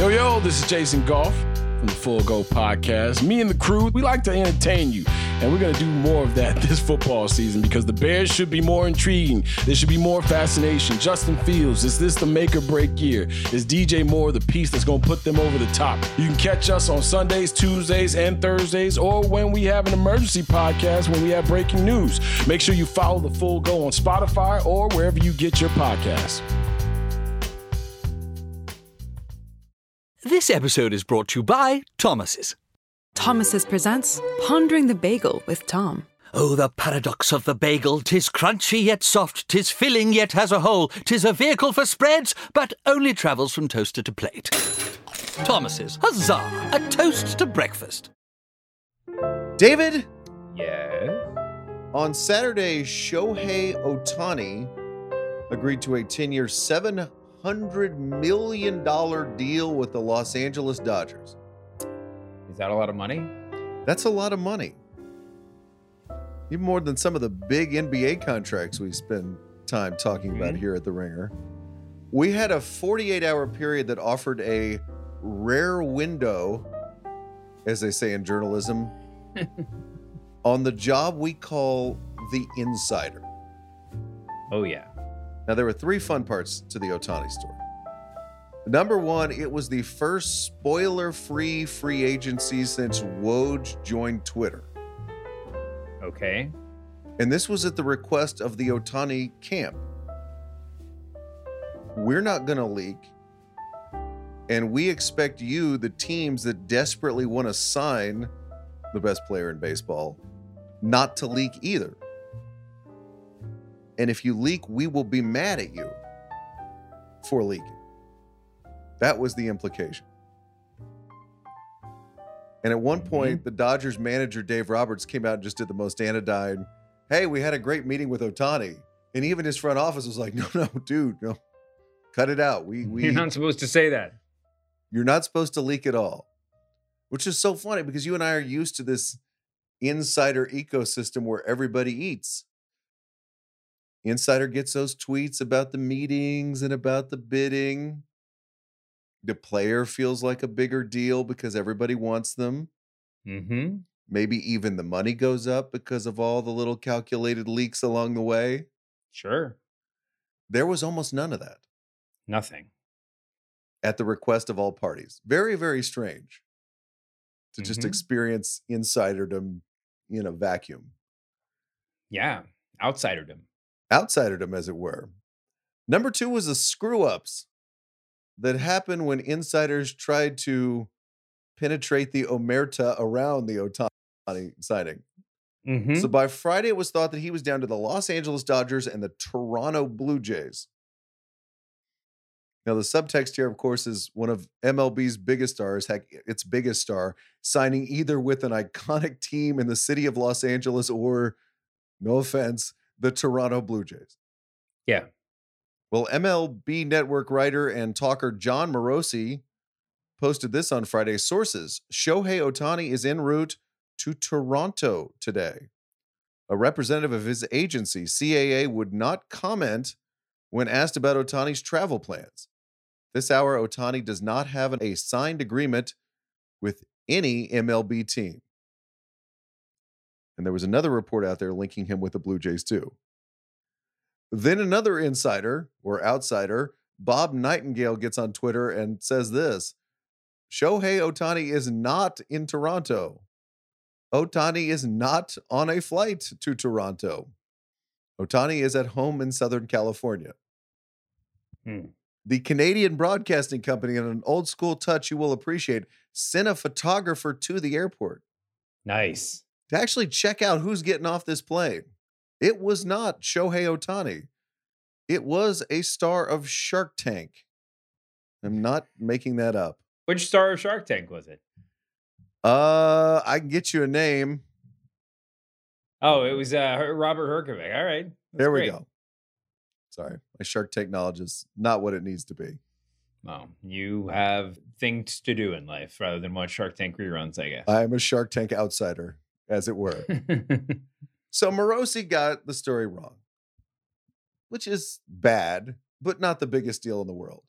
Yo, yo, this is Jason Goff from the Full Go Podcast. Me and the crew, we like to entertain you. And we're going to do more of that this football season because the Bears should be more intriguing. There should be more fascination. Justin Fields, is this the make or break year? Is DJ Moore the piece that's going to put them over the top? You can catch us on Sundays, Tuesdays, and Thursdays, or when we have an emergency podcast when we have breaking news. Make sure you follow the Full Go on Spotify or wherever you get your podcasts. This episode is brought to you by Thomas's. Thomas's presents Pondering the Bagel with Tom. Oh, the paradox of the bagel! Tis crunchy yet soft, tis filling yet has a hole, tis a vehicle for spreads, but only travels from toaster to plate. Thomas's, huzzah! A toast to breakfast. David, Yes. on Saturday, Shohei Ohtani agreed to a 10 year, $700 million deal with the Los Angeles Dodgers. Is that a lot of money? That's a lot of money. Even more than some of the big NBA contracts we spend time talking about Mhm. here at The Ringer. We had a 48 hour period that offered a rare window, as they say in journalism, on the job we call the insider. Oh yeah. Now, there were three fun parts to the Ohtani story. Number one, it was the first spoiler free free agency since Woj joined Twitter. Okay. And this was at the request of the Ohtani camp. We're not going to leak. And we expect you, the teams that desperately want to sign the best player in baseball, not to leak either. And if you leak, we will be mad at you for leaking. That was the implication. And at one point, mm-hmm. the Dodgers manager, Dave Roberts, came out and just did the most anodyne. Hey, we had a great meeting with Ohtani. And even his front office was like, no, no, dude, no. Cut it out. We we You're not supposed to say that. you're not supposed to leak at all. Which is so funny because you and I are used to this insider ecosystem where everybody eats. Insider gets those tweets about the meetings and about the bidding. The player feels like a bigger deal because everybody wants them. Mm-hmm. Maybe even the money goes up because of all the little calculated leaks along the way. Sure. There was almost none of that Nothing. at the request of all parties. Very, very strange to just Mhm. experience insiderdom in a vacuum, Yeah. Outsiderdom. Outsiderdom, as it were. Number two was the screw ups that happened when insiders tried to penetrate the omerta around the Ohtani signing. Mm-hmm. So by Friday, it was thought that he was down to the Los Angeles Dodgers and the Toronto Blue Jays. Now, the subtext here, of course, is one of MLB's biggest stars, heck, its biggest star, signing either with an iconic team in the city of Los Angeles or, no offense, the Toronto Blue Jays. yeah. Well, MLB Network writer and talker Jon Morosi posted this on Friday. Sources Shohei Ohtani is en route to Toronto today. A representative of his agency, CAA, would not comment when asked about Ohtani's travel plans. This hour, Ohtani does not have a signed agreement with any MLB team. And there was another report out there linking him with the Blue Jays, too. Then another insider or outsider, Bob Nightingale, gets on Twitter and says this Shohei Ohtani is not in Toronto. Ohtani is not on a flight to Toronto. Ohtani is at home in Southern California. Hmm. The Canadian Broadcasting Company, in an old school touch you will appreciate, sent a photographer to the airport Nice. To actually check out who's getting off this plane. It was not Shohei Ohtani. It was a star of Shark Tank. I'm not making that up. Which star of Shark Tank was it? Uh, I can get you a name. Oh, it was uh, Robert Herjavec. All right. That's there we great. go. Sorry, my Shark Tank knowledge is not what it needs to be. Well, you have things to do in life rather than watch Shark Tank reruns, I guess. I am a Shark Tank outsider, as it were. So Morosi got the story wrong, which is bad, but not the biggest deal in the world.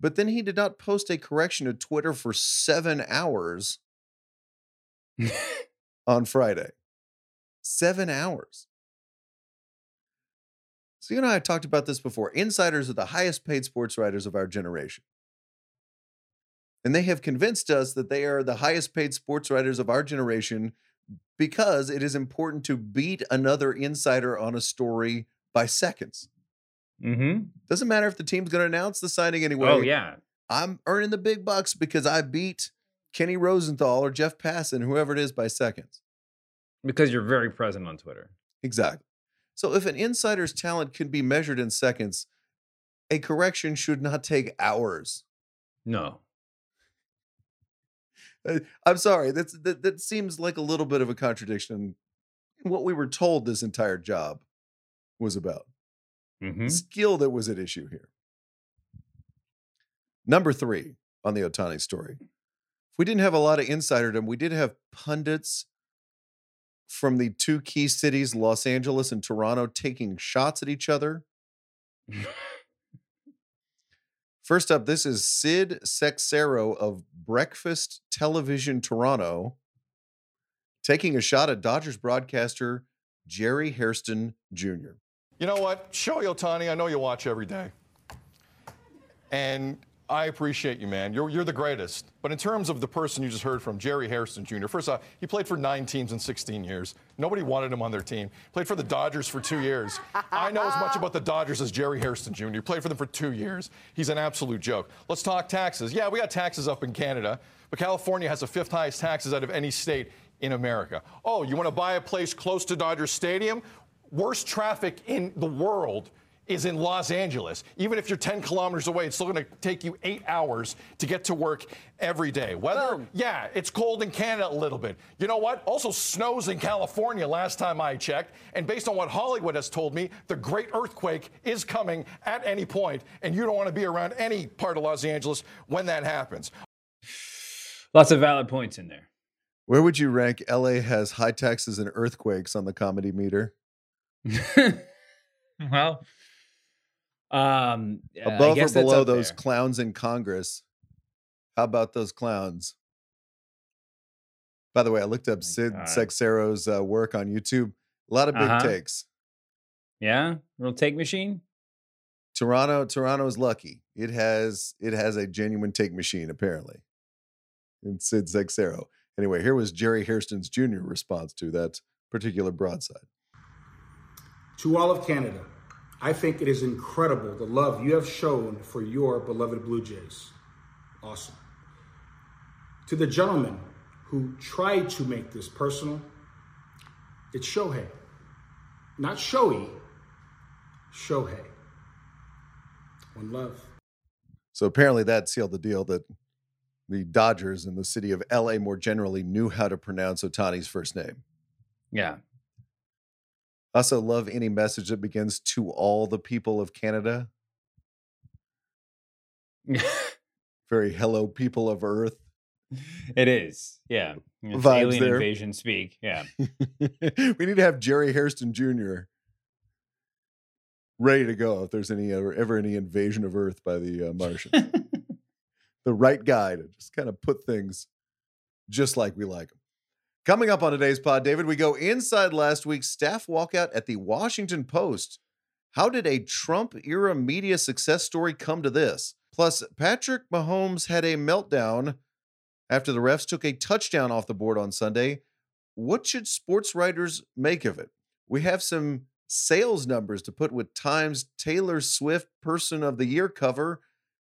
But then he did not post a correction to Twitter for seven hours on Friday. Seven hours. So, you and I have talked about this before. Insiders are the highest paid sports writers of our generation. And they have convinced us that they are the highest paid sports writers of our generation because it is important to beat another insider on a story by seconds. Mm-hmm. Doesn't matter if the team's going to announce the signing anyway. Oh yeah. I'm earning the big bucks because I beat Kenny Rosenthal or Jeff Passan, whoever it is, by seconds. Because you're very present on Twitter. Exactly. So if an insider's talent can be measured in seconds, a correction should not take hours. No. Uh, I'm sorry. That's that, that seems like a little bit of a contradiction in what we were told this entire job was about. Mm-hmm. Skill that was at issue here. Number three on the Ohtani story. If we didn't have a lot of insiderdom, we did have pundits from the two key cities, Los Angeles and Toronto, taking shots at each other. First up, this is Sid Seixeiro of Breakfast Television Toronto taking a shot at Dodgers broadcaster Jerry Hairston Jr. You know what? Shohei Ohtani, I know you watch every day. And I appreciate you, man. You're, you're the greatest. But in terms of the person you just heard from, Jerry Hairston Jr., first off, he played for nine teams in 16 years. Nobody wanted him on their team. Played for the Dodgers for two years. I know as much about the Dodgers as Jerry Hairston Jr. Played for them for two years. He's an absolute joke. Let's talk taxes. Yeah, we got taxes up in Canada, but California has the fifth highest taxes out of any state in America. Oh, you want to buy a place close to Dodger Stadium? Worst traffic in the world is in Los Angeles. Even if you're 10 kilometers away, it's still going to take you eight hours to get to work every day. Weather, Boom. yeah, it's cold in Canada a little bit. You know what? Also snows in California last time I checked. And based on what Hollywood has told me, the great earthquake is coming at any point, and you don't want to be around any part of Los Angeles when that happens. Lots of valid points in there. Where would you rank LA has high taxes and earthquakes on the comedy meter? well, um, yeah, I Above or below those there. clowns in Congress? How about those clowns? By the way, I looked up my Sid God. Seixeiro's uh, work on YouTube. A lot of big Uh-huh. takes. yeah, little take machine. Toronto, Toronto is lucky. It has it has a genuine take machine apparently. And Sid Seixeiro. Anyway, here was Jerry Hairston's Jr. response to that particular broadside. To all of Canada, I think it is incredible the love you have shown for your beloved Blue Jays. Awesome. To the gentleman who tried to make this personal, it's Shohei. Not Shoei, Shohei. One love. So apparently that sealed the deal that the Dodgers and the city of LA more generally knew how to pronounce Ohtani's first name. Yeah. Also, love any message that begins to all the people of Canada. Very hello, people of Earth. it is. Yeah. It's Vibes alien there. invasion speak. Yeah. we need to have Jerry Hairston Jr. ready to go if there's any ever, ever any invasion of Earth by the uh, Martians. the right guy to just kind of put things just like we like them. Coming up on today's pod, David, we go inside last week's staff walkout at the Washington Post. How did a Trump era media success story come to this? Plus, Patrick Mahomes had a meltdown after the refs took a touchdown off the board on Sunday. What should sports writers make of it? We have some sales numbers to put with Times Taylor Swift Person of the Year cover,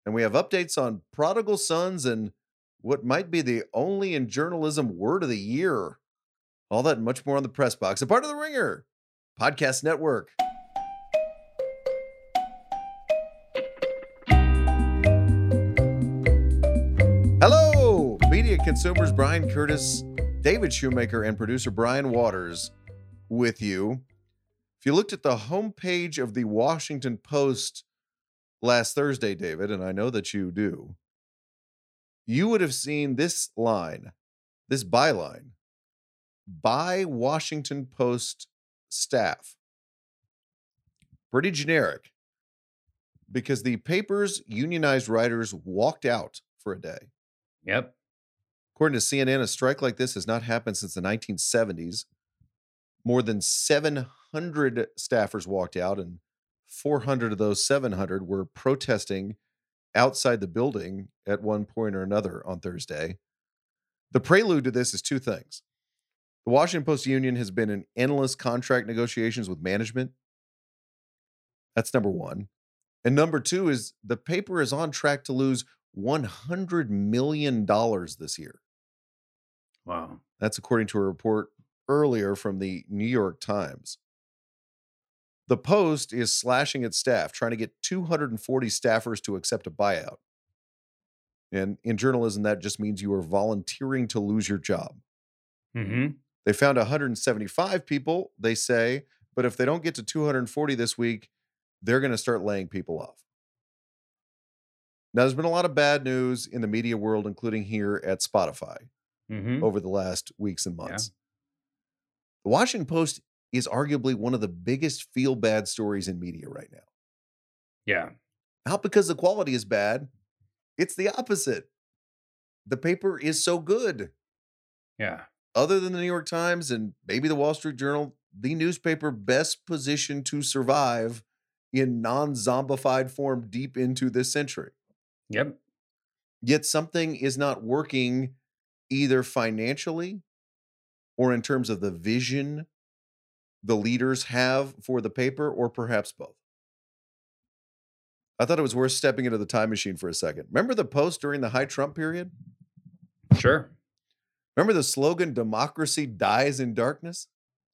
and we have updates on prodigal sons and what might be the only in journalism word of the year. All that and much more on the press box, a part of the Ringer Podcast Network. Hello, media consumers. Bryan Curtis, David Shoemaker, and producer Brian Waters with you. If you looked at the homepage of the Washington Post last Thursday, David, and I know that you do, you would have seen this line, this byline, by Washington Post staff. Pretty generic. because the paper's unionized writers walked out for a day. Yep. According to CNN, a strike like this has not happened since the 1970s. More than 700 staffers walked out, and 400 of those 700 were protesting outside the building at one point or another on Thursday. The prelude to this is two things. The Washington Post Union has been in endless contract negotiations with management. That's number one. And number two is the paper is on track to lose $100 million this year. Wow. That's according to a report earlier from the New York Times. The Post is slashing its staff, trying to get 240 staffers to accept a buyout. And in journalism, that just means you are volunteering to lose your job. Mm-hmm. They found 175 people, they say, but if they don't get to 240 this week, they're going to start laying people off. Now, there's been a lot of bad news in the media world, including here at Spotify Mm-hmm. over the last weeks and months. The Washington Post is arguably one of the biggest feel bad stories in media right now. Yeah. Not because the quality is bad, it's the opposite. The paper is so good. Yeah. Other than the New York Times and maybe the Wall Street Journal, the newspaper best positioned to survive in non zombified form deep into this century. Yep. Yet something is not working either financially or in terms of the vision the leaders have for the paper, or perhaps both. I thought it was worth stepping into the time machine for a second. Remember the post during the high Trump period? Sure. Remember the slogan, democracy dies in darkness?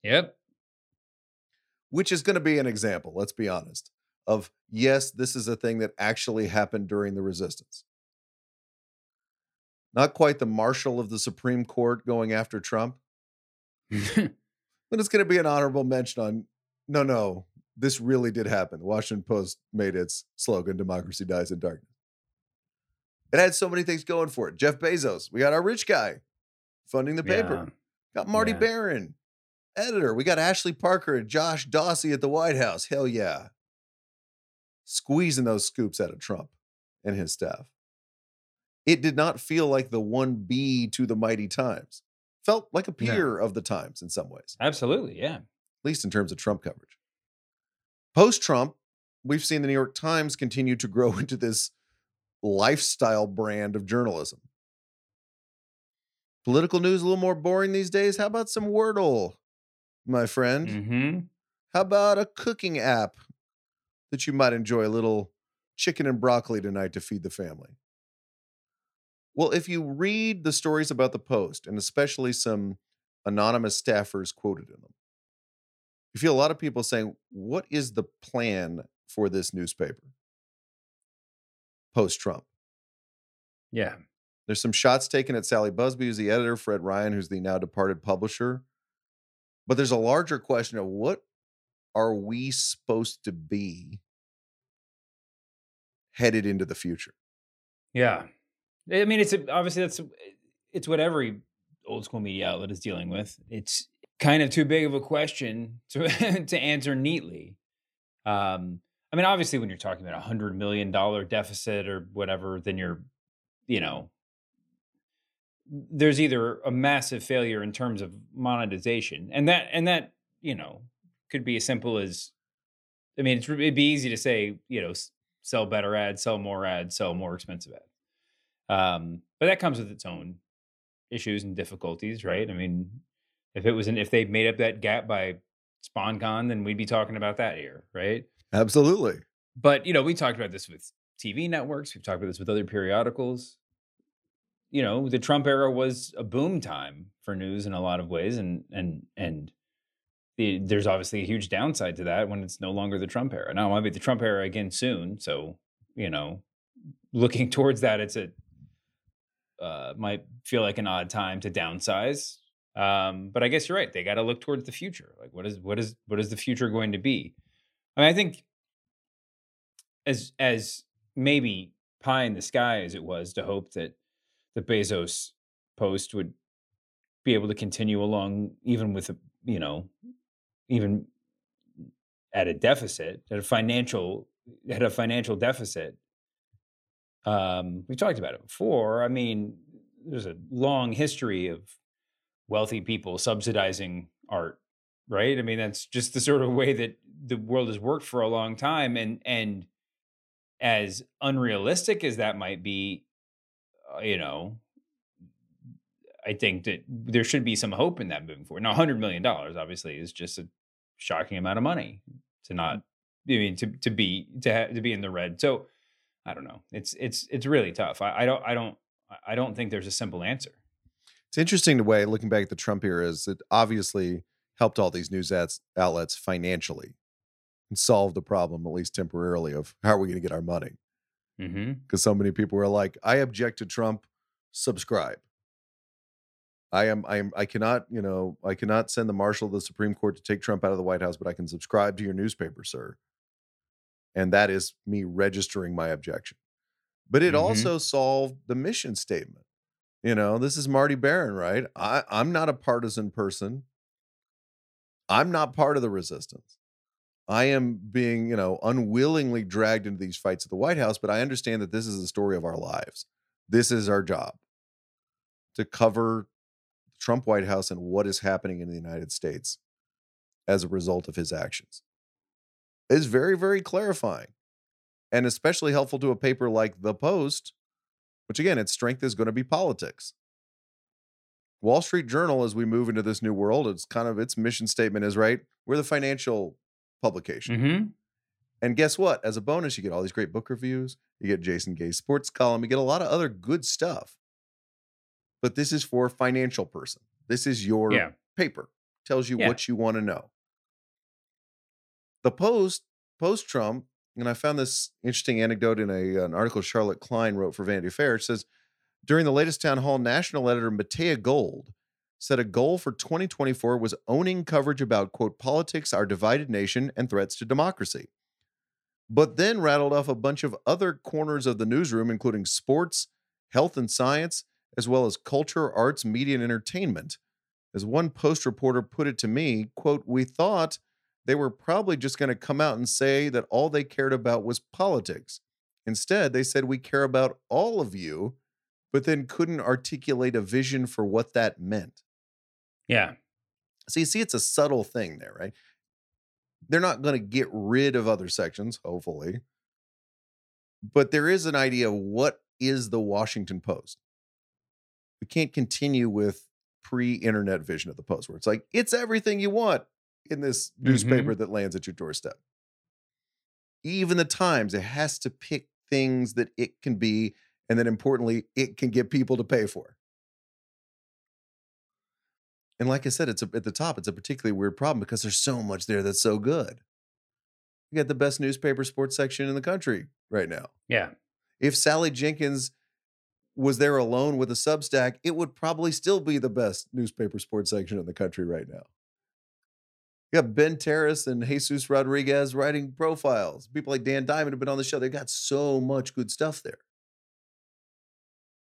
Yep. Which is going to be an example, let's be honest, of yes, this is a thing that actually happened during the resistance. Not quite the marshal of the Supreme Court going after Trump, but it's going to be an honorable mention on no, no, this really did happen. The Washington Post made its slogan, democracy dies in darkness. It had so many things going for it. Jeff Bezos, we got our rich guy funding the paper. Got Marty Yeah. Baron, editor. We got Ashley Parker and Josh Dawsey at the White House. Hell yeah. Squeezing those scoops out of Trump and his staff. It did not feel like the 1B to the mighty times. Felt like a No. peer of the times in some ways, Absolutely. Yeah. at least in terms of Trump coverage. Post Trump, we've seen the New York Times continue to grow into this lifestyle brand of journalism. Political news a little more boring these days. How about some Wordle, my friend? Mm-hmm. How about a cooking app that you might enjoy a little chicken and broccoli tonight to feed the family? Well, if you read the stories about the Post, and especially some anonymous staffers quoted in them, you feel a lot of people saying, What is the plan for this newspaper post Trump? Yeah. There's some shots taken at Sally Buzbee, who's the editor, Fred Ryan, who's the now departed publisher. But there's a larger question of what are we supposed to be headed into the future? Yeah. I mean, it's obviously that's it's what every old school media outlet is dealing with. It's kind of too big of a question to to answer neatly. Um, I mean, obviously, when you're talking about a hundred million dollar deficit or whatever, then you're, you know, there's either a massive failure in terms of monetization, and that and that you know could be as simple as, I mean, it'd be easy to say, you know, sell better ads, sell more ads, sell more expensive ads. Um, but that comes with its own issues and difficulties, right? I mean, if it was an, if they made up that gap by SponCon, then we'd be talking about that here, right? Absolutely. But you know, we talked about this with TV networks. We've talked about this with other periodicals. You know, the Trump era was a boom time for news in a lot of ways, and and and the, there's obviously a huge downside to that when it's no longer the Trump era. Now might be the Trump era again soon, so you know, looking towards that, it's a uh, might feel like an odd time to downsize. Um, but I guess you're right. They got to look towards the future. Like, what is what is what is the future going to be? I mean, I think as as maybe pie in the sky as it was to hope that the Bezos post would be able to continue along even with a you know even at a deficit at a financial at a financial deficit. Um, we talked about it before. I mean, there's a long history of wealthy people subsidizing art, right? I mean, that's just the sort of way that the world has worked for a long time, and and as unrealistic as that might be, uh, you know, I think that there should be some hope in that moving forward. Now, hundred million dollars obviously is just a shocking amount of money to not. I mean, to to be to have, to be in the red. So, I don't know. It's it's it's really tough. I, I don't I don't I don't think there's a simple answer. It's interesting the way looking back at the Trump era is it obviously helped all these news ads, outlets financially and solved the problem at least temporarily of how are we going to get our money because Mm-hmm. so many people were like, I object to Trump, subscribe. I am I am I cannot, you know, I cannot send the marshal of the Supreme Court to take Trump out of the White House, but I can subscribe to your newspaper, sir. And that is me registering my objection. But it Mhm. also solved the mission statement. You know, this is Marty Baron, right? I, I'm not a partisan person. I'm not part of the resistance. I am being, you know, unwillingly dragged into these fights at the White House, but I understand that this is the story of our lives. This is our job to cover the Trump White House and what is happening in the United States as a result of his actions. Is very, very clarifying and especially helpful to a paper like The Post, which again, its strength is going to be politics. Wall Street Journal, as we move into this new world, it's kind of its mission statement is right. We're the financial publication. Mm-hmm. And guess what? As a bonus, you get all these great book reviews. You get Jason Gay's sports column. You get a lot of other good stuff. But this is for a financial person. This is your Yeah. paper. Tells you Yeah. what you want to know. The Post, post Trump, and I found this interesting anecdote in a, an article Charlotte Klein wrote for Vanity Fair. It says during the latest town hall, national editor Matea Gold said a goal for 2024 was owning coverage about, quote, politics, our divided nation, and threats to democracy. But then rattled off a bunch of other corners of the newsroom, including sports, health and science, as well as culture, arts, media, and entertainment. As one post reporter put it to me, quote, we thought they were probably just going to come out and say that all they cared about was politics. Instead, they said, we care about all of you, but then couldn't articulate a vision for what that meant. Yeah. So you see, it's a subtle thing there, right? They're not going to get rid of other sections, hopefully. But there is an idea of what is the Washington Post. We can't continue with pre internet vision of the Post, where it's like, it's everything you want in this mm-hmm. newspaper that lands at your doorstep. Even the Times, it has to pick things that it can be, and then importantly, it can get people to pay for. And like I said, it's a, at the top, it's a particularly weird problem because there's so much there that's so good. You got the best newspaper sports section in the country right now. Yeah. If Sally Jenkins was there alone with a Substack, it would probably still be the best newspaper sports section in the country right now. You got Ben Terris and Jesus Rodriguez writing profiles. People like Dan Diamond have been on the show. They've got so much good stuff there.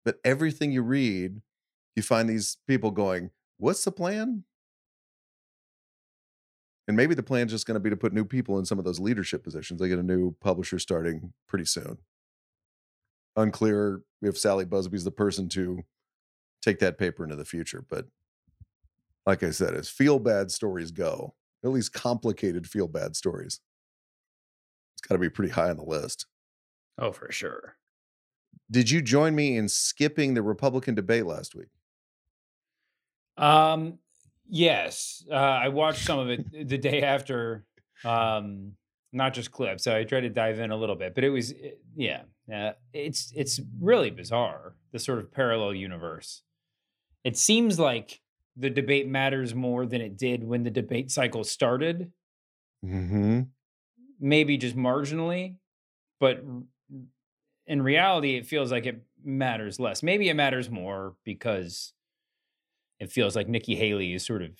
But everything you read, you find these people going, What's the plan? And maybe the plan's just going to be to put new people in some of those leadership positions. They get a new publisher starting pretty soon. Unclear if Sally Buzbee's the person to take that paper into the future. But like I said, as feel bad stories go, at least complicated feel bad stories, it's got to be pretty high on the list. Oh, for sure. Did you join me in skipping the Republican debate last week? Um, yes, uh, I watched some of it the day after. Um, not just clips. So I tried to dive in a little bit, but it was, eh, yeah, uh, it's it's really bizarre. The sort of parallel universe. It seems like the debate matters more than it did when the debate cycle started. Mm-hmm. Maybe just marginally, but in reality, it feels like it matters less. Maybe it matters more because it feels like Nikki Haley is sort of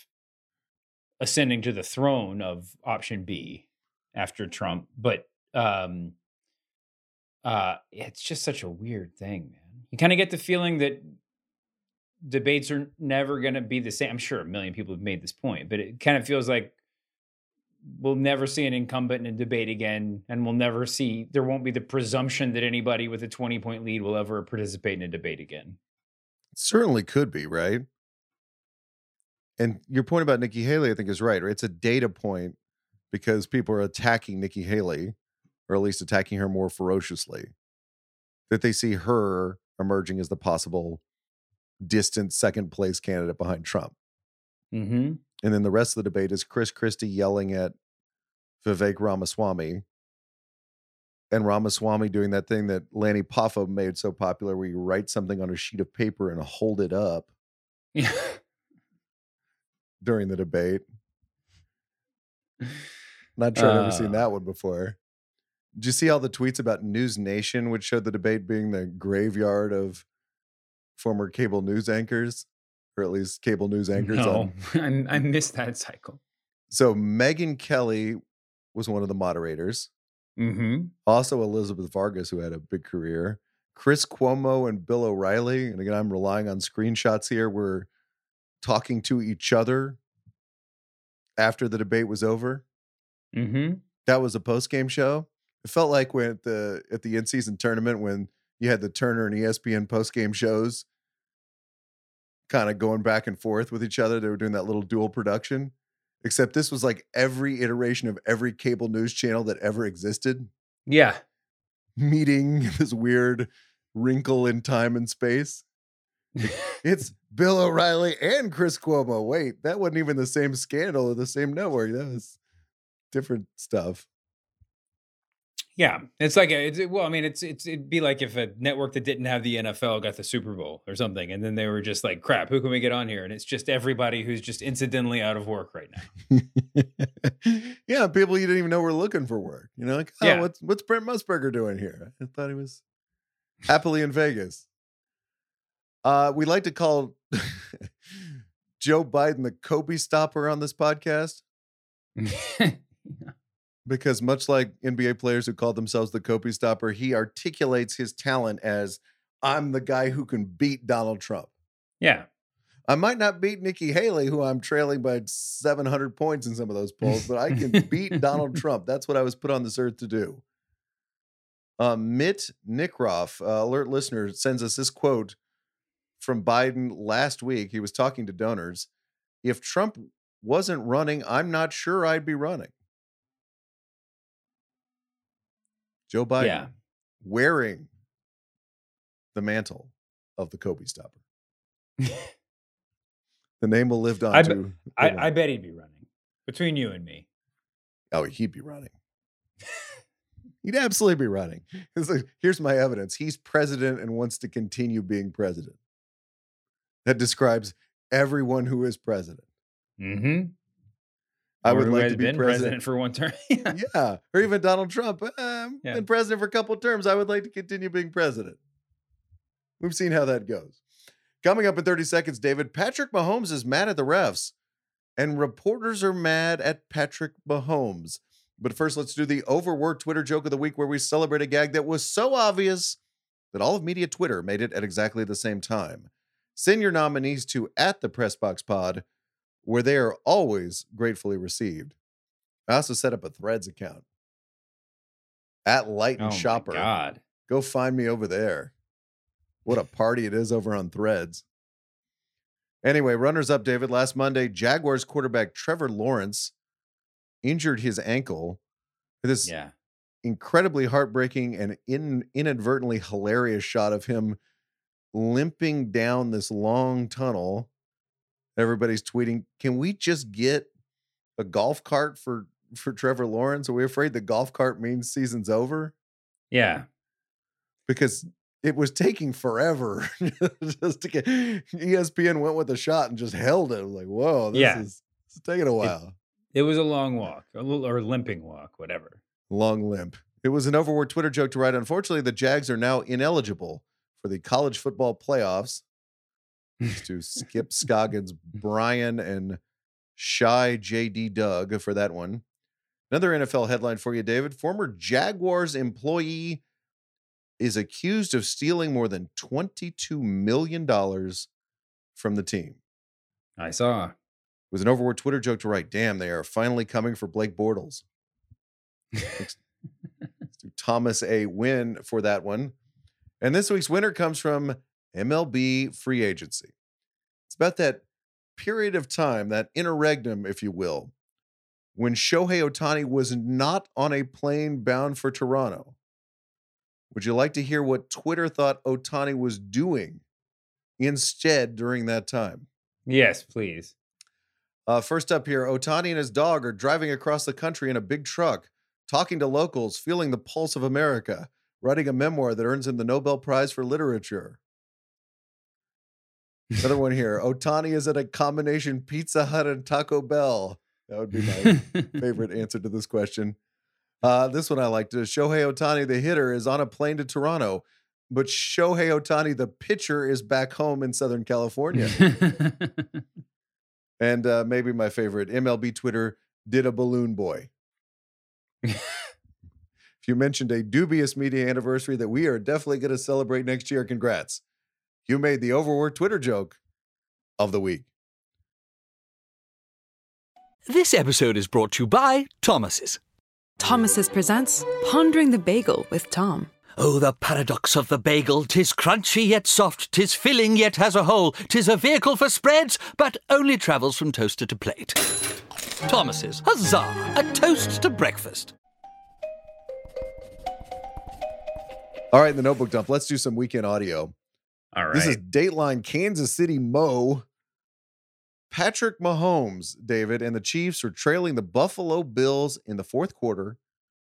ascending to the throne of option B after Trump. But um uh it's just such a weird thing, man. You kind of get the feeling that debates are never going to be the same. I'm sure a million people have made this point, but it kind of feels like we'll never see an incumbent in a debate again, and we'll never see. There won't be the presumption that anybody with a twenty point lead will ever participate in a debate again. It certainly could be, right? And your point about Nikki Haley, I think, is right. right? It's a data point because people are attacking Nikki Haley, or at least attacking her more ferociously. That they see her emerging as the possible distant second place candidate behind Trump. Mm-hmm. And then the rest of the debate is Chris Christie yelling at Vivek Ramaswamy and Ramaswamy doing that thing that Lanny Poffo made so popular where you write something on a sheet of paper and hold it up Yeah. during the debate. Not sure I've ever seen Uh. that one before. Did you see all the tweets about News Nation, which showed the debate being the graveyard of former cable news anchors, or at least cable news anchors on No, I, I missed that cycle. So Megyn Kelly was one of the moderators. Mm-hmm. Also Elizabeth Vargas, who had a big career. Chris Cuomo and Bill O'Reilly. And again, I'm relying on screenshots here. Were talking to each other after the debate was over. Mm-hmm. That was a post game show. It felt like when at the at the in season tournament when you had the Turner and ESPN post game shows, kind of going back and forth with each other. They were doing that little dual production. Except this was like every iteration of every cable news channel that ever existed Yeah. meeting this weird wrinkle in time and space. It's Bill O'Reilly and Chris Cuomo. Wait, that wasn't even the same scandal or the same network. That was different stuff. Yeah, it's like a, it's well, I mean, it's it's it'd be like if a network that didn't have the NFL got the Super Bowl or something, and then they were just like, "Crap, who can we get on here?" And it's just everybody who's just incidentally out of work right now. yeah, people you didn't even know were looking for work. You know, like, oh, Yeah. what's what's Brent Musburger doing here? I thought he was happily in Vegas. Uh, we like to call Joe Biden the Kobe stopper on this podcast because much like NBA players who call themselves the Kobe stopper, he articulates his talent as I'm the guy who can beat Donald Trump. yeah, I might not beat Nikki Haley, who I'm trailing by 700 points in some of those polls, but I can beat Donald Trump. That's what I was put on this earth to do. Uh, Mitt Nickroff, uh, alert listener, sends us this quote from Biden last week. He was talking to donors. If Trump wasn't running, I'm not sure I'd be running. Joe Biden yeah. wearing the mantle of the Kobe stopper. The name will live on I be- I, I bet he'd be running between you and me. Oh, he'd be running. he'd absolutely be running. It's like, here's my evidence. He's president and wants to continue being president. That describes everyone who is president. Mm-hmm. I would like to be been president. for one term. yeah. yeah, or even Donald Trump. Um, Yeah. Been president for a couple of terms. I would like to continue being president. We've seen how that goes. Coming up in 30 seconds, David, Patrick Mahomes is mad at the refs, and reporters are mad at Patrick Mahomes. But first, let's do the overworked Twitter joke of the week where we celebrate a gag that was so obvious that all of media Twitter made it at exactly the same time. Send your nominees to at the Pressbox Pod, where they are always gratefully received. I also set up a Threads account at Light Oh and my Shopper. God. Go find me over there. What a party it is over on Threads. Anyway, runners up, David. Last Monday, Jaguars quarterback Trevor Lawrence injured his ankle. This Yeah. incredibly heartbreaking and in, inadvertently hilarious shot of him limping down this long tunnel. Everybody's tweeting, "Can we just get a golf cart for for Trevor Lawrence? Are we afraid the golf cart means season's over?" Yeah. because it was taking forever just to get ESPN went with a shot and just held it. Like, whoa, this Yeah. is it's taking a while. It was a long walk, a little or limping walk, whatever. Long limp. It was an overword Twitter joke to write. Unfortunately, the Jags are now ineligible for the college football playoffs. To Skip Scoggins, Brian, and Shy JD Doug for that one. Another NFL headline for you, David. Former Jaguars employee is accused of stealing more than $22 million from the team. I saw. It was an overword Twitter joke to write, damn, they are finally coming for Blake Bortles. Thomas A. Win for that one. And this week's winner comes from MLB free agency. It's about that period of time, that interregnum, if you will, when Shohei Ohtani was not on a plane bound for Toronto. Would you like to hear what Twitter thought Ohtani was doing instead during that time? Yes, please. Uh, first up here, Ohtani and his dog are driving across the country in a big truck, talking to locals, feeling the pulse of America, writing a memoir that earns him the Nobel Prize for Literature. Another one here. Ohtani is at a combination Pizza Hut and Taco Bell. That would be my favorite answer to this question. Uh, this one I liked. Shohei Ohtani, the hitter, is on a plane to Toronto, but Shohei Ohtani, the pitcher, is back home in Southern California. and uh, maybe my favorite, MLB Twitter did a balloon boy. if you mentioned a dubious media anniversary that we are definitely going to celebrate next year, congrats. You made the overworked Twitter joke of the week. This episode is brought to you by Thomas's. Thomas's presents Pondering the Bagel with Tom. Oh, the paradox of the bagel! Tis crunchy yet soft, tis filling yet has a hole, tis a vehicle for spreads, but only travels from toaster to plate. Thomas's, huzzah! A toast to breakfast. All right, in the notebook dump, let's do some weekend audio. All right. This is Dateline Kansas City Mo. Patrick Mahomes, David, and the Chiefs are trailing the Buffalo Bills in the fourth quarter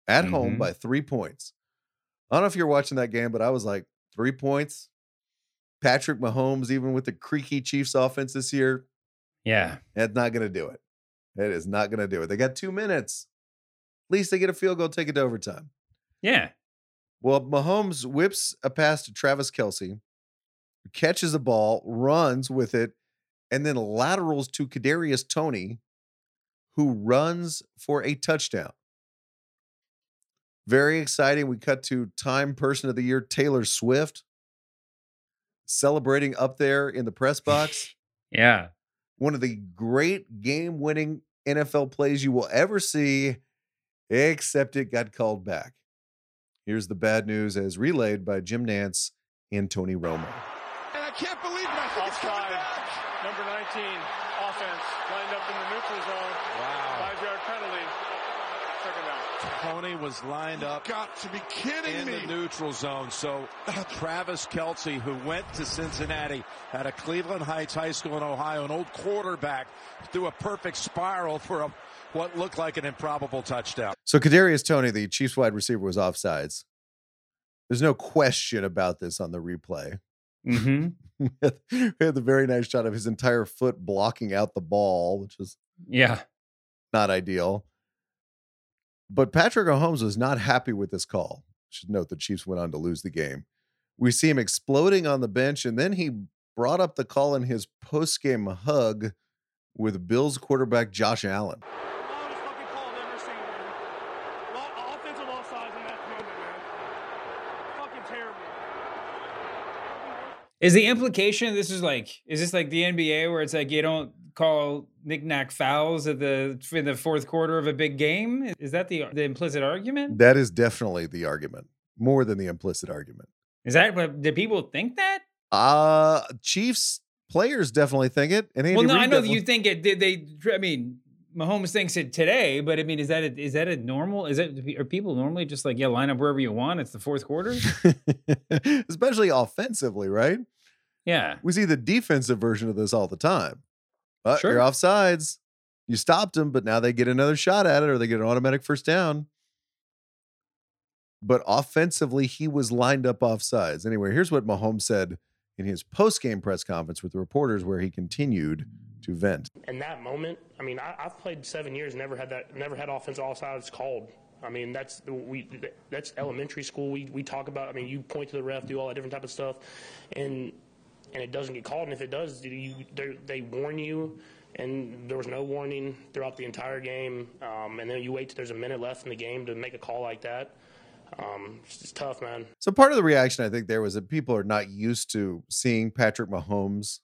at home Mhm. by three points. I don't know if you're watching that game, but I was like, three points. Patrick Mahomes, even with the creaky Chiefs offense this year, yeah. that's not going to do it. It is not going to do it. They got two minutes. At least they get a field goal, take it to overtime. Yeah. Well, Mahomes whips a pass to Travis Kelce, catches a ball, runs with it, and then laterals to Kadarius Toney, who runs for a touchdown. Very exciting. We cut to Time Person of the Year Taylor Swift celebrating up there in the press box. Yeah. One of the great game winning NFL plays you will ever see, except it got called back. Here's the bad news as relayed by Jim Nantz and Tony Romo. And I can't believe it. I think it's coming Offside. back. Number 19, offense, lined up in the neutral zone. Wow. Five yard penalty. Second down. Toney was lined up Got to be kidding in me. the neutral zone. So Travis Kelce, who went to Cincinnati, had a Cleveland Heights High School in Ohio, an old quarterback, threw a perfect spiral for a, what looked like an improbable touchdown. So Kadarius Toney, the Chiefs wide receiver, was offsides. There's no question about this on the replay. Mm-hmm. we had the very nice shot of his entire foot blocking out the ball, which is Yeah. not ideal. But Patrick Mahomes was not happy with this call. Should note the Chiefs went on to lose the game. We see him exploding on the bench, and then he brought up the call in his post-game hug with Bills quarterback Josh Allen. Loudest fucking call I've ever seen, man. Lo- offensive offsides in that moment, man. Fucking terrible. Is the implication this is like is this like the NBA where it's like you don't call knick-knack fouls at the in the fourth quarter of a big game? Is that the the implicit argument? That is definitely the argument, more than the implicit argument. Is that what do people think that? Uh Chiefs players definitely think it. And Andy well, no, Reid I know definitely- you think it. Did they? I mean, Mahomes thinks it today, but I mean, is that a, is that a normal? Is that are people normally just like yeah, line up wherever you want? It's the fourth quarter. especially offensively, right? Yeah, We see the defensive version of this all the time. But Sure. you're offsides. You stopped them, but now they get another shot at it or they get an automatic first down. But offensively, he was lined up offsides. Anyway, here's what Mahomes said in his post-game press conference with the reporters, where he continued to vent. in that moment, I mean, I, I've played seven years, never had that, never had offensive offsides called. I mean, that's we that's elementary school. We we talk about. I mean, you point to the ref, do all that different type of stuff, and and it doesn't get called. And if it does, you they- they warn you. And there was no warning throughout the entire game. Um, and then you wait till there's a minute left in the game to make a call like that. Um, it's just tough, man. So part of the reaction I think there was that people are not used to seeing Patrick Mahomes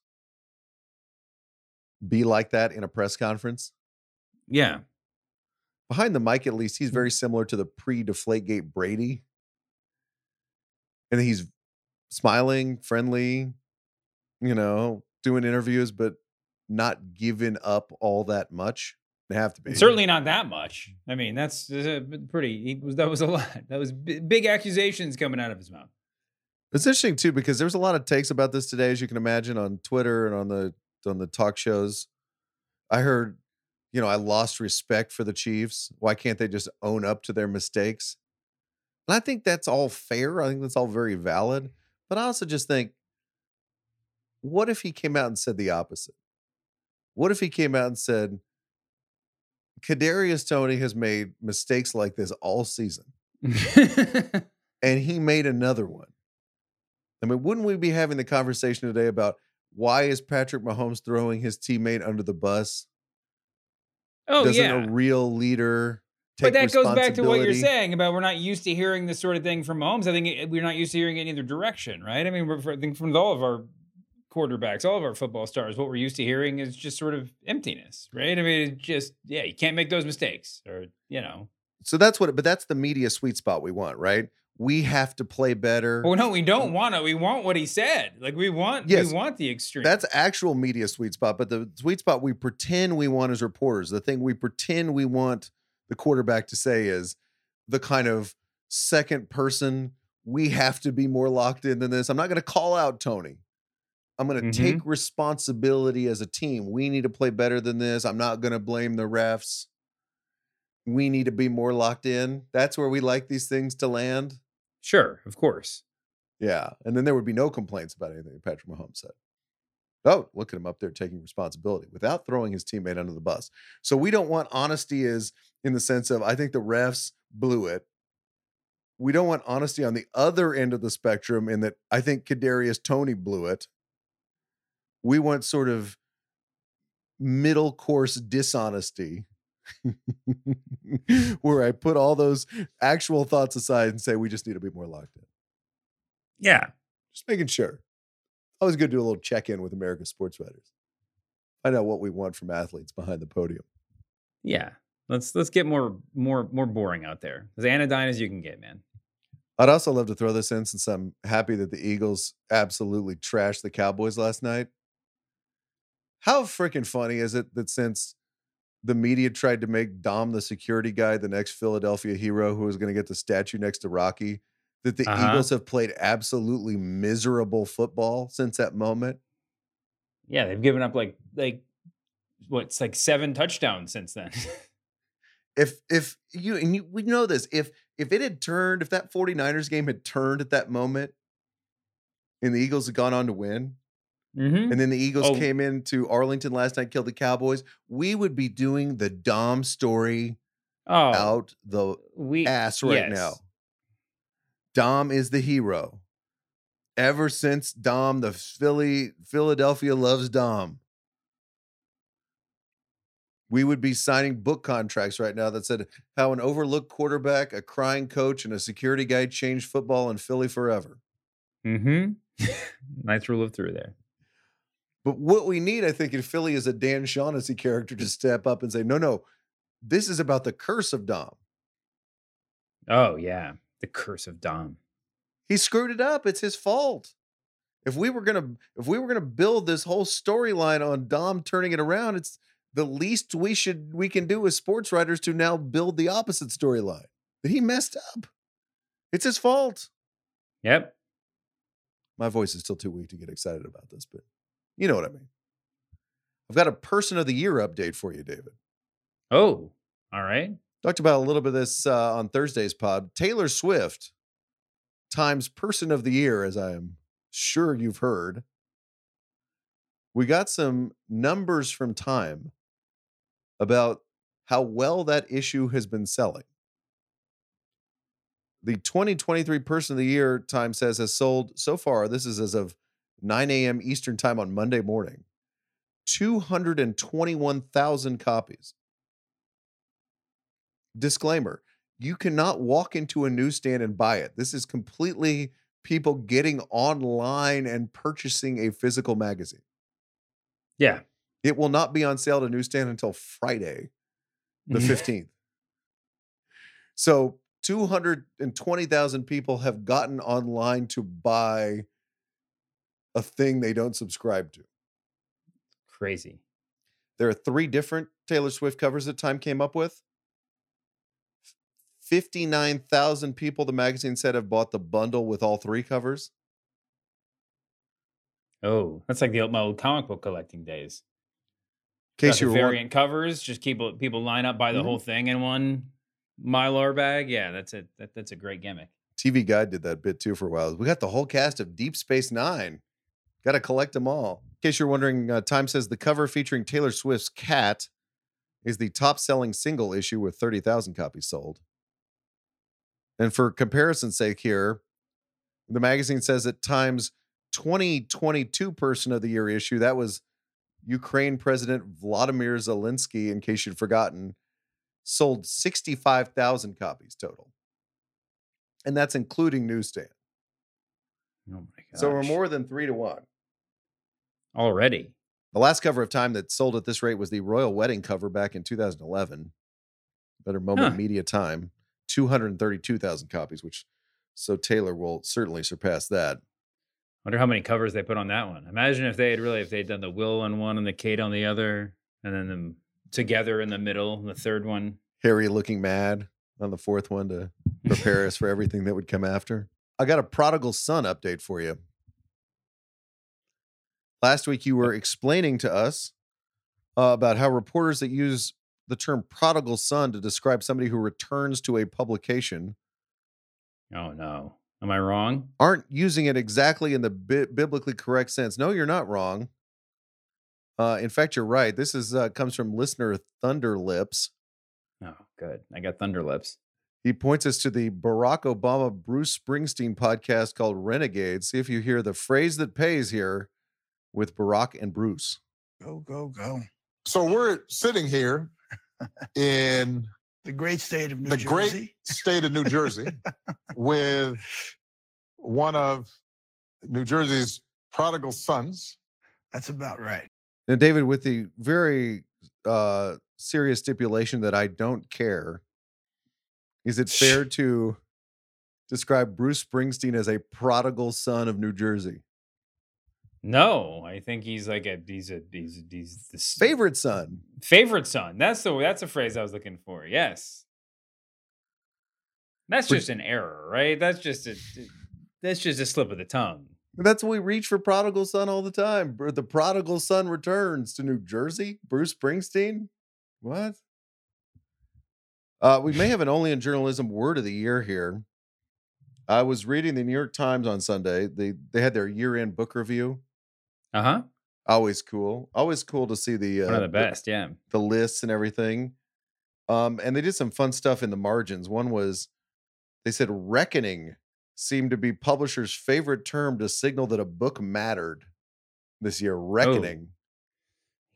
be like that in a press conference. Yeah. Behind the mic, at least, he's Mm. very similar to the pre-Deflategate Brady. And he's smiling, friendly, you know, doing interviews, but not giving up all that much. They have to be. Certainly not that much. I mean, that's pretty. Was that was a lot. That was big accusations coming out of his mouth. It's interesting too because there's a lot of takes about this today, as you can imagine, on Twitter and on the on the talk shows. I heard, you know, I lost respect for the Chiefs. Why can't they just own up to their mistakes? And I think that's all fair. I think that's all very valid. But I also just think, what if he came out and said the opposite? What if he came out and said, Kadarius Toney has made mistakes like this all season, and he made another one. I mean, wouldn't we be having the conversation today about why is Patrick Mahomes throwing his teammate under the bus? Oh Doesn't yeah. a real leader take But that goes back to what you're saying about we're not used to hearing this sort of thing from Mahomes. I think eh, we're not used to hearing it in either direction, right? I mean, we're, I think from all of our quarterbacks, all of our football stars, what we're used to hearing is just sort of emptiness, right? I mean, it's just yeah, you can't make those mistakes, or you know. So that's what, but that's the media sweet spot we want, right? We have to play better. Well, no, we don't mm. want it. We want what he said. Like we want, Yes. we want the extreme. That's actual media sweet spot, but the sweet spot we pretend we want as reporters, the thing we pretend we want the quarterback to say is the kind of second person. We have to be more locked in than this. I'm not going to call out Toney. I'm going to Mhm. take responsibility as a team. We need to play better than this. I'm not going to blame the refs. We need to be more locked in. That's where we like these things to land. sure, of course. Yeah. And then there would be no complaints about anything Patrick Mahomes said. Oh, look at him up there taking responsibility without throwing his teammate under the bus. So we don't want honesty is in the sense of I think the refs blew it. We don't want honesty on the other end of the spectrum in that I think Kadarius Toney blew it. We want sort of middle course dishonesty where I put all those actual thoughts aside and say we just need to be more locked in. Yeah. Just making sure. Always good to do a little check in with America's sports writers. Find out what we want from athletes behind the podium. Yeah. Let's let's get more more more boring out there. As anodyne as you can get, man. I'd also love to throw this in since I'm happy that the Eagles absolutely trashed the Cowboys last night. How freaking funny is it that since the media tried to make Dom the security guy the next Philadelphia hero who was going to get the statue next to Rocky, that the Uh-huh. Eagles have played absolutely miserable football since that moment? Yeah, they've given up like like what's like seven touchdowns since then. if if you and you, we know this if if it had turned if that 49ers game had turned at that moment and the eagles had gone on to win mm-hmm. and then the eagles Oh. came into arlington last night killed the cowboys we would be doing the dom story Oh, out the we ass right yes. now dom is the hero ever since dom the philly philadelphia loves dom we would be signing book contracts right now that said how an overlooked quarterback, a crying coach, and a security guy changed football in Philly forever. Mm-hmm. nice rule of through there. But what we need, I think, in Philly is a Dan Shaughnessy character to step up and say, no, no, this is about the curse of Dom. Oh yeah, the curse of Dom. He screwed it up. It's his fault. If we were gonna, if we were gonna build this whole storyline on Dom turning it around, it's the least we should we can do as sports writers to now build the opposite storyline that he messed up. It's his fault. Yep. My voice is still too weak to get excited about this, but you know what I mean. I've got a person of the year update for you, David. Oh, all right. Talked about a little bit of this uh, on Thursday's pod. Taylor Swift, Times Person of the Year, as I am sure you've heard. We got some numbers from Time about how well that issue has been selling. The 2023 Person of the Year, Time says, has sold so far, this is as of 9 a.m. Eastern Time on Monday morning, 221,000 copies. Disclaimer you cannot walk into a newsstand and buy it. This is completely people getting online and purchasing a physical magazine. Yeah. It will not be on sale to newsstand until Friday, the mm-hmm. 15th. So 220,000 people have gotten online to buy a thing they don't subscribe to. Crazy. There are three different Taylor Swift covers that Time came up with. 59,000 people, the magazine said, have bought the bundle with all three covers. Oh, that's like the old, my old comic book collecting days. In case you variant covers, just keep people line up buy the Mhm. whole thing in one mylar bag. Yeah, that's it. That, that's a great gimmick. TV Guide did that bit too for a while. We got the whole cast of Deep Space Nine. Got to collect them all. In case you're wondering, uh, Time says the cover featuring Taylor Swift's cat is the top selling single issue with 30,000 copies sold. And for comparison's sake, here, the magazine says that Time's 2022 Person of the Year issue, that was Ukraine President Vladimir Zelensky, in case you'd forgotten, sold 65,000 copies total. And that's including newsstand. Oh my god. So we're more than three to one. Already. The last cover of Time that sold at this rate was the Royal Wedding cover back in 2011. Better Moment Huh. Media Time, 232,000 copies, which so Taylor will certainly surpass that. Wonder how many covers they put on that one. Imagine if they had really if they'd done the Will on one and the Kate on the other, and then them together in the middle, the third one. Harry looking mad on the fourth one to prepare us for everything that would come after. I got a prodigal son update for you. Last week, you were explaining to us uh, about how reporters that use the term prodigal son to describe somebody who returns to a publication Oh no. Am I wrong? aren't using it exactly in the bi- biblically correct sense. No, you're not wrong. Uh, in fact, you're right. This is uh, comes from listener Thunder Lips. Oh, good. I got thunder lips. He points us to the Barack Obama Bruce Springsteen podcast called Renegades. See if you hear the phrase that pays here with Barack and Bruce. Go, go, go. So we're sitting here in The great state of New the Jersey. great state of New Jersey with one of New Jersey's prodigal sons. That's about right. Now, David, with the very uh, serious stipulation that I don't care, is it fair to describe Bruce Springsteen as a prodigal son of New Jersey? No, I think he's like a he's a he's he's the Favorite son. favorite son. That's the that's the phrase I was looking for. Yes. That's just an error, right? That's just a that's just a slip of the tongue. That's what we reach for prodigal son all the time. The prodigal son returns to New Jersey. Bruce Springsteen. What? Uh, we may have an only in journalism word of the year here. I was reading the New York Times on Sunday. They they had their year end book review. Uh huh. Always cool. Always cool to see the uh, One of the best. Yeah. the lists and everything. Um, and they did some fun stuff in the margins. One was they said reckoning seemed to be publishers' favorite term to signal that a book mattered this year. Reckoning.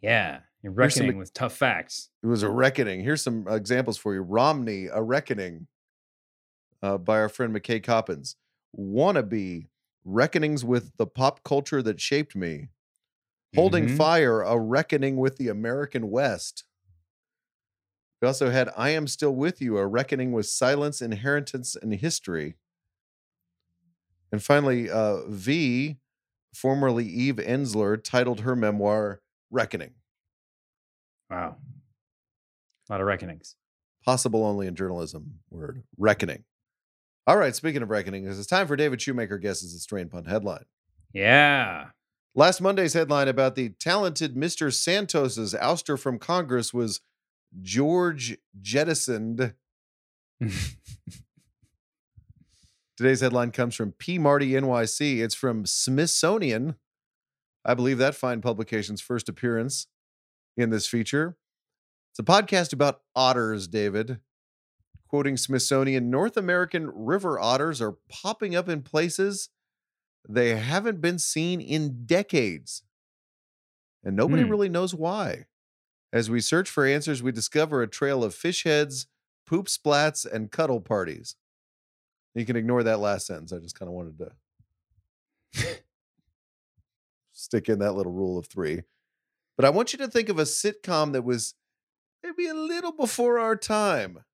Yeah. You're Here's some reckoning with tough facts. It was a reckoning. Here's some examples for you. Romney, a reckoning uh, by our friend McKay Coppins. Wannabe, reckonings with the pop culture that shaped me. Holding Mhm. Fire, a reckoning with the American West. We also had I Am Still With You, a reckoning with silence, inheritance, and history. And finally, uh, V, formerly Eve Ensler, titled her memoir Reckoning. Wow. A lot of reckonings. Possible only in journalism word. Reckoning. All right, speaking of reckonings, it's time for David Shoemaker guesses the strain pun headline. Yeah. Last Monday's headline about the talented Mr. Santos's ouster from Congress was George jettisoned. Today's headline comes from P. Marty NYC. It's from Smithsonian. I believe that fine publication's first appearance in this feature. It's a podcast about otters, David. Quoting Smithsonian, North American river otters are popping up in places they haven't been seen in decades. And nobody Hmm. really knows why. As we search for answers, we discover a trail of fish heads, poop splats, and cuddle parties. You can ignore that last sentence. I just kind of wanted to stick in that little rule of three. But I want you to think of a sitcom that was maybe a little before our time.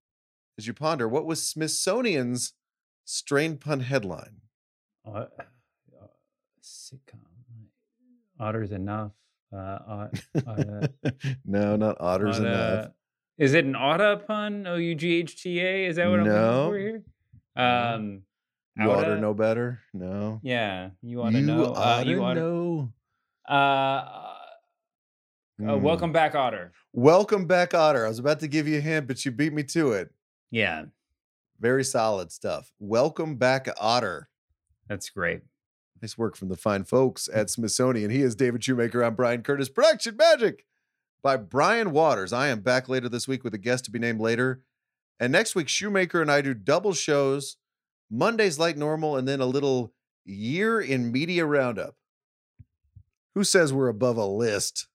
As you ponder, what was Smithsonian's strain pun headline? Ot- uh, sitcom. Otter's enough. Uh, no, not otters otta- enough. Is it an Otta pun? O U G H T A? Is that what I'm No. looking for here? Um, You ought to know better. No. Yeah, you ought to You know. Uh, oughta you oughta- know. Uh, uh, Hmm. welcome back, Otter. Welcome back, Otter. I was about to give you a hint, but you beat me to it. Yeah, Very solid stuff. Welcome back, Otter. that's great. Nice work from the fine folks mm. at Smithsonian. He is David Shoemaker. I'm Bryan Curtis. Production Magic by Brian Waters. I am back later this week with a guest to be named later. And next week, Shoemaker and I do double shows. Mondays like normal, and then a little year in media roundup. Who says we're above a list?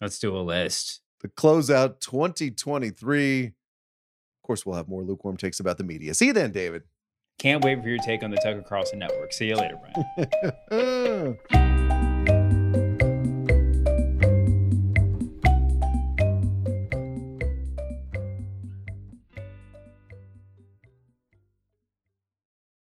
Let's do a list. The close out 2023. Of course, we'll have more lukewarm takes about the media. See you then, David. Can't wait for your take on the Tucker Carlson Network. See you later, Bryan.